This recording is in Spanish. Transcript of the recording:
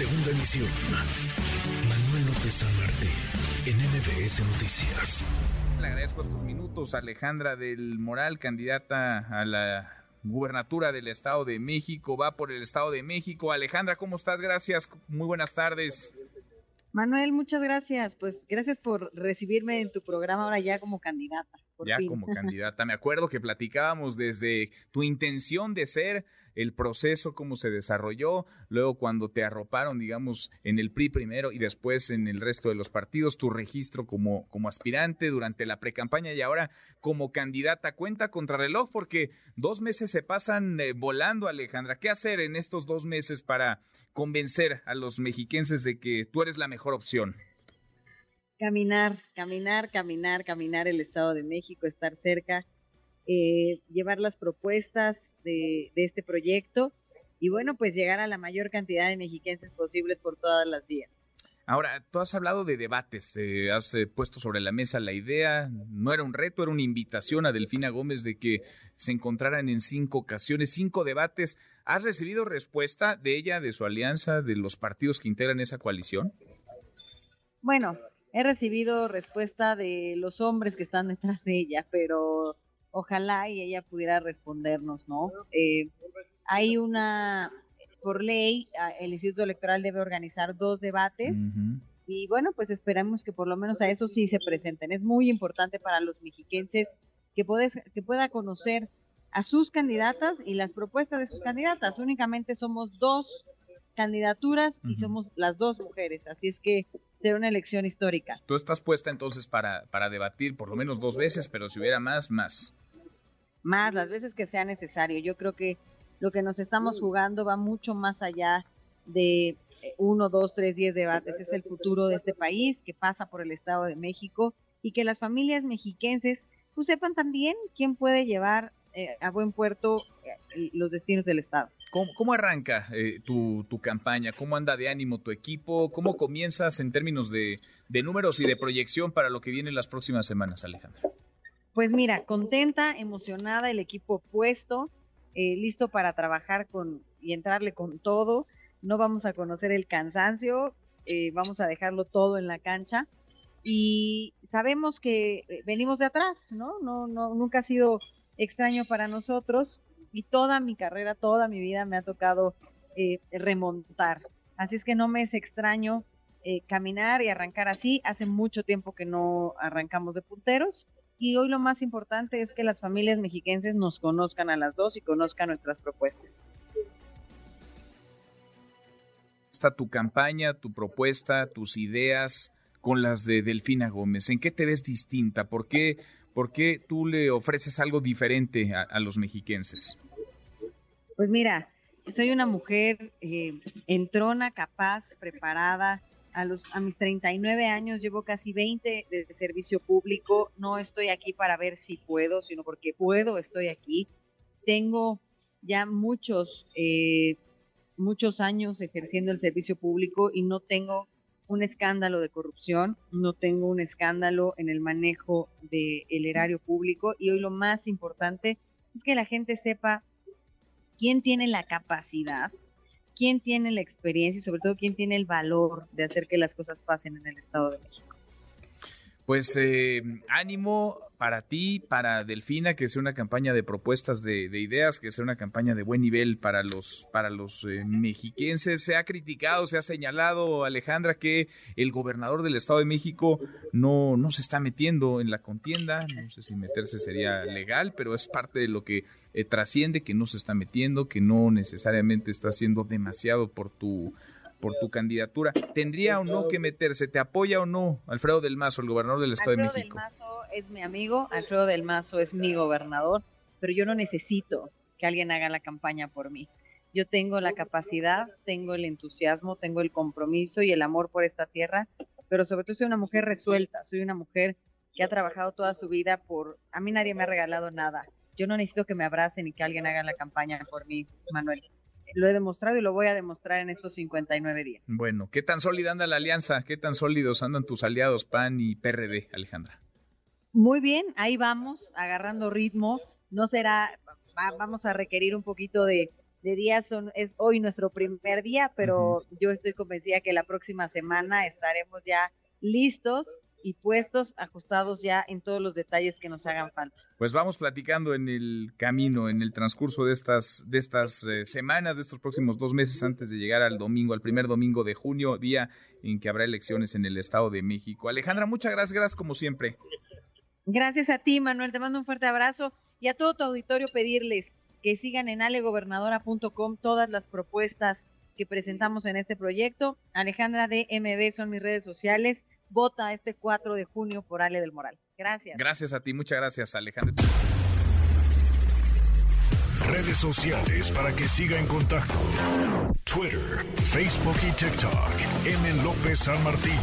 Segunda emisión. Manuel López San Martín, en MBS Noticias. Le agradezco estos minutos a Alejandra del Moral, candidata a la gubernatura del Estado de México. Va por el Estado de México. Alejandra, ¿cómo estás? Gracias. Muy buenas tardes. Manuel, muchas gracias. Pues gracias por recibirme en tu programa ahora ya como candidata. Ya como candidata. Me acuerdo que platicábamos desde tu intención de ser el proceso, cómo se desarrolló, luego cuando te arroparon, digamos, en el PRI primero y después en el resto de los partidos, tu registro como, como aspirante durante la precampaña y ahora como candidata. Cuenta contra reloj porque dos meses se pasan eh, volando, Alejandra. ¿Qué hacer en estos dos meses para convencer a los mexiquenses de que tú eres la mejor opción? Caminar, caminar, caminar, caminar el Estado de México, estar cerca eh, llevar las propuestas de, este proyecto y bueno, pues llegar a la mayor cantidad de mexiquenses posibles por todas las vías. Ahora, tú has hablado de debates, eh, has eh, puesto sobre la mesa la idea, no era un reto, era una invitación a Delfina Gómez de que se encontraran en cinco ocasiones, cinco debates. ¿Has recibido respuesta de ella, de su alianza, de los partidos que integran esa coalición? Bueno, he recibido respuesta de los hombres que están detrás de ella, pero ojalá y ella pudiera respondernos, ¿no? Eh, hay una, por ley, el Instituto Electoral debe organizar dos debates. Y bueno, pues esperamos que por lo menos a eso sí se presenten. Es muy importante para los mexiquenses que, que pueda conocer a sus candidatas y las propuestas de sus candidatas. Únicamente somos dos candidaturas y somos las dos mujeres, así es que será una elección histórica. Tú estás puesta entonces para, para debatir por lo menos dos veces, pero si hubiera más, más más las veces que sea necesario. Yo creo que lo que nos estamos jugando va mucho más allá de eh, uno, dos, tres, diez debates. Es el futuro de este país que pasa por el Estado de México y que las familias mexiquenses pues sepan también quién puede llevar eh, a buen puerto eh, los destinos del Estado. ¿Cómo, arranca tu, tu, campaña? ¿Cómo anda de ánimo tu equipo? ¿Cómo comienzas en términos de, números y de proyección para lo que viene en las próximas semanas, Alejandra? Pues mira, contenta, emocionada, el equipo puesto, eh, listo para trabajar con y entrarle con todo. No vamos a conocer el cansancio, eh, vamos a dejarlo todo en la cancha y sabemos que eh, venimos de atrás, ¿no? No, no, nunca ha sido extraño para nosotros y toda mi carrera, toda mi vida me ha tocado remontar. Así es que no me es extraño caminar y arrancar así. Hace mucho tiempo que no arrancamos de punteros y hoy lo más importante es que las familias mexiquenses nos conozcan a las dos y conozcan nuestras propuestas. Está tu campaña, tu propuesta, tus ideas con las de Delfina Gómez. ¿En qué te ves distinta? ¿Por qué, por qué tú le ofreces algo diferente a, los mexiquenses? Pues mira, soy una mujer eh, entrona, capaz, preparada, a, los, a mis 39 años llevo casi 20 de servicio público. No estoy aquí para ver si puedo, sino porque puedo, estoy aquí. Tengo ya muchos, eh, muchos años ejerciendo el servicio público y no tengo un escándalo de corrupción, no tengo un escándalo en el manejo del erario público y hoy lo más importante es que la gente sepa quién tiene la capacidad quién tiene la experiencia y sobre todo quién tiene el valor de hacer que las cosas pasen en el Estado de México. Pues eh, ánimo para ti, para Delfina, que sea una campaña de propuestas de, ideas, que sea una campaña de buen nivel para los, para los eh, mexiquenses. Se ha criticado, se ha señalado, Alejandra, que el gobernador del Estado de México no, no se está metiendo en la contienda. No sé si meterse sería legal, pero es parte de lo que eh, trasciende, que no se está metiendo, que no necesariamente está haciendo demasiado por tu por tu candidatura. ¿Tendría o no que meterse? ¿Te apoya o no Alfredo del Mazo, el gobernador del Estado de México? Alfredo del Mazo es mi amigo, Alfredo del Mazo es mi gobernador, pero yo no necesito que alguien haga la campaña por mí. Yo tengo la capacidad, tengo el entusiasmo, tengo el compromiso y el amor por esta tierra, pero sobre todo soy una mujer resuelta, soy una mujer que ha trabajado toda su vida por... A mí nadie me ha regalado nada. Yo no necesito que me abracen y que alguien haga la campaña por mí, Manuel lo he demostrado y lo voy a demostrar en estos 59 días. Bueno, ¿qué tan sólida anda la alianza? ¿Qué tan sólidos andan tus aliados PAN y PRD, Alejandra? Muy bien, ahí vamos, agarrando ritmo. No será, vamos a requerir un poquito de, de días son, es hoy nuestro primer día, pero yo estoy convencida que la próxima semana estaremos ya listos y puestos, ajustados ya en todos los detalles que nos hagan falta. Pues vamos platicando en el camino, en el transcurso de estas, de estas eh, semanas, de estos próximos dos meses antes de llegar al domingo, al primer domingo de junio, día en que habrá elecciones en el Estado de México. Alejandra, muchas gracias, gracias como siempre. Gracias a ti, Manuel. Te mando un fuerte abrazo y a todo tu auditorio pedirles que sigan en alegobernadora.com todas las propuestas que presentamos en este proyecto. Alejandra de MB son mis redes sociales. Vota este 4 de junio por Ale del Moral. Gracias. Gracias a ti, muchas gracias, Alejandra. Redes sociales para que siga en contacto: Twitter, Facebook y TikTok. M. López San Martín.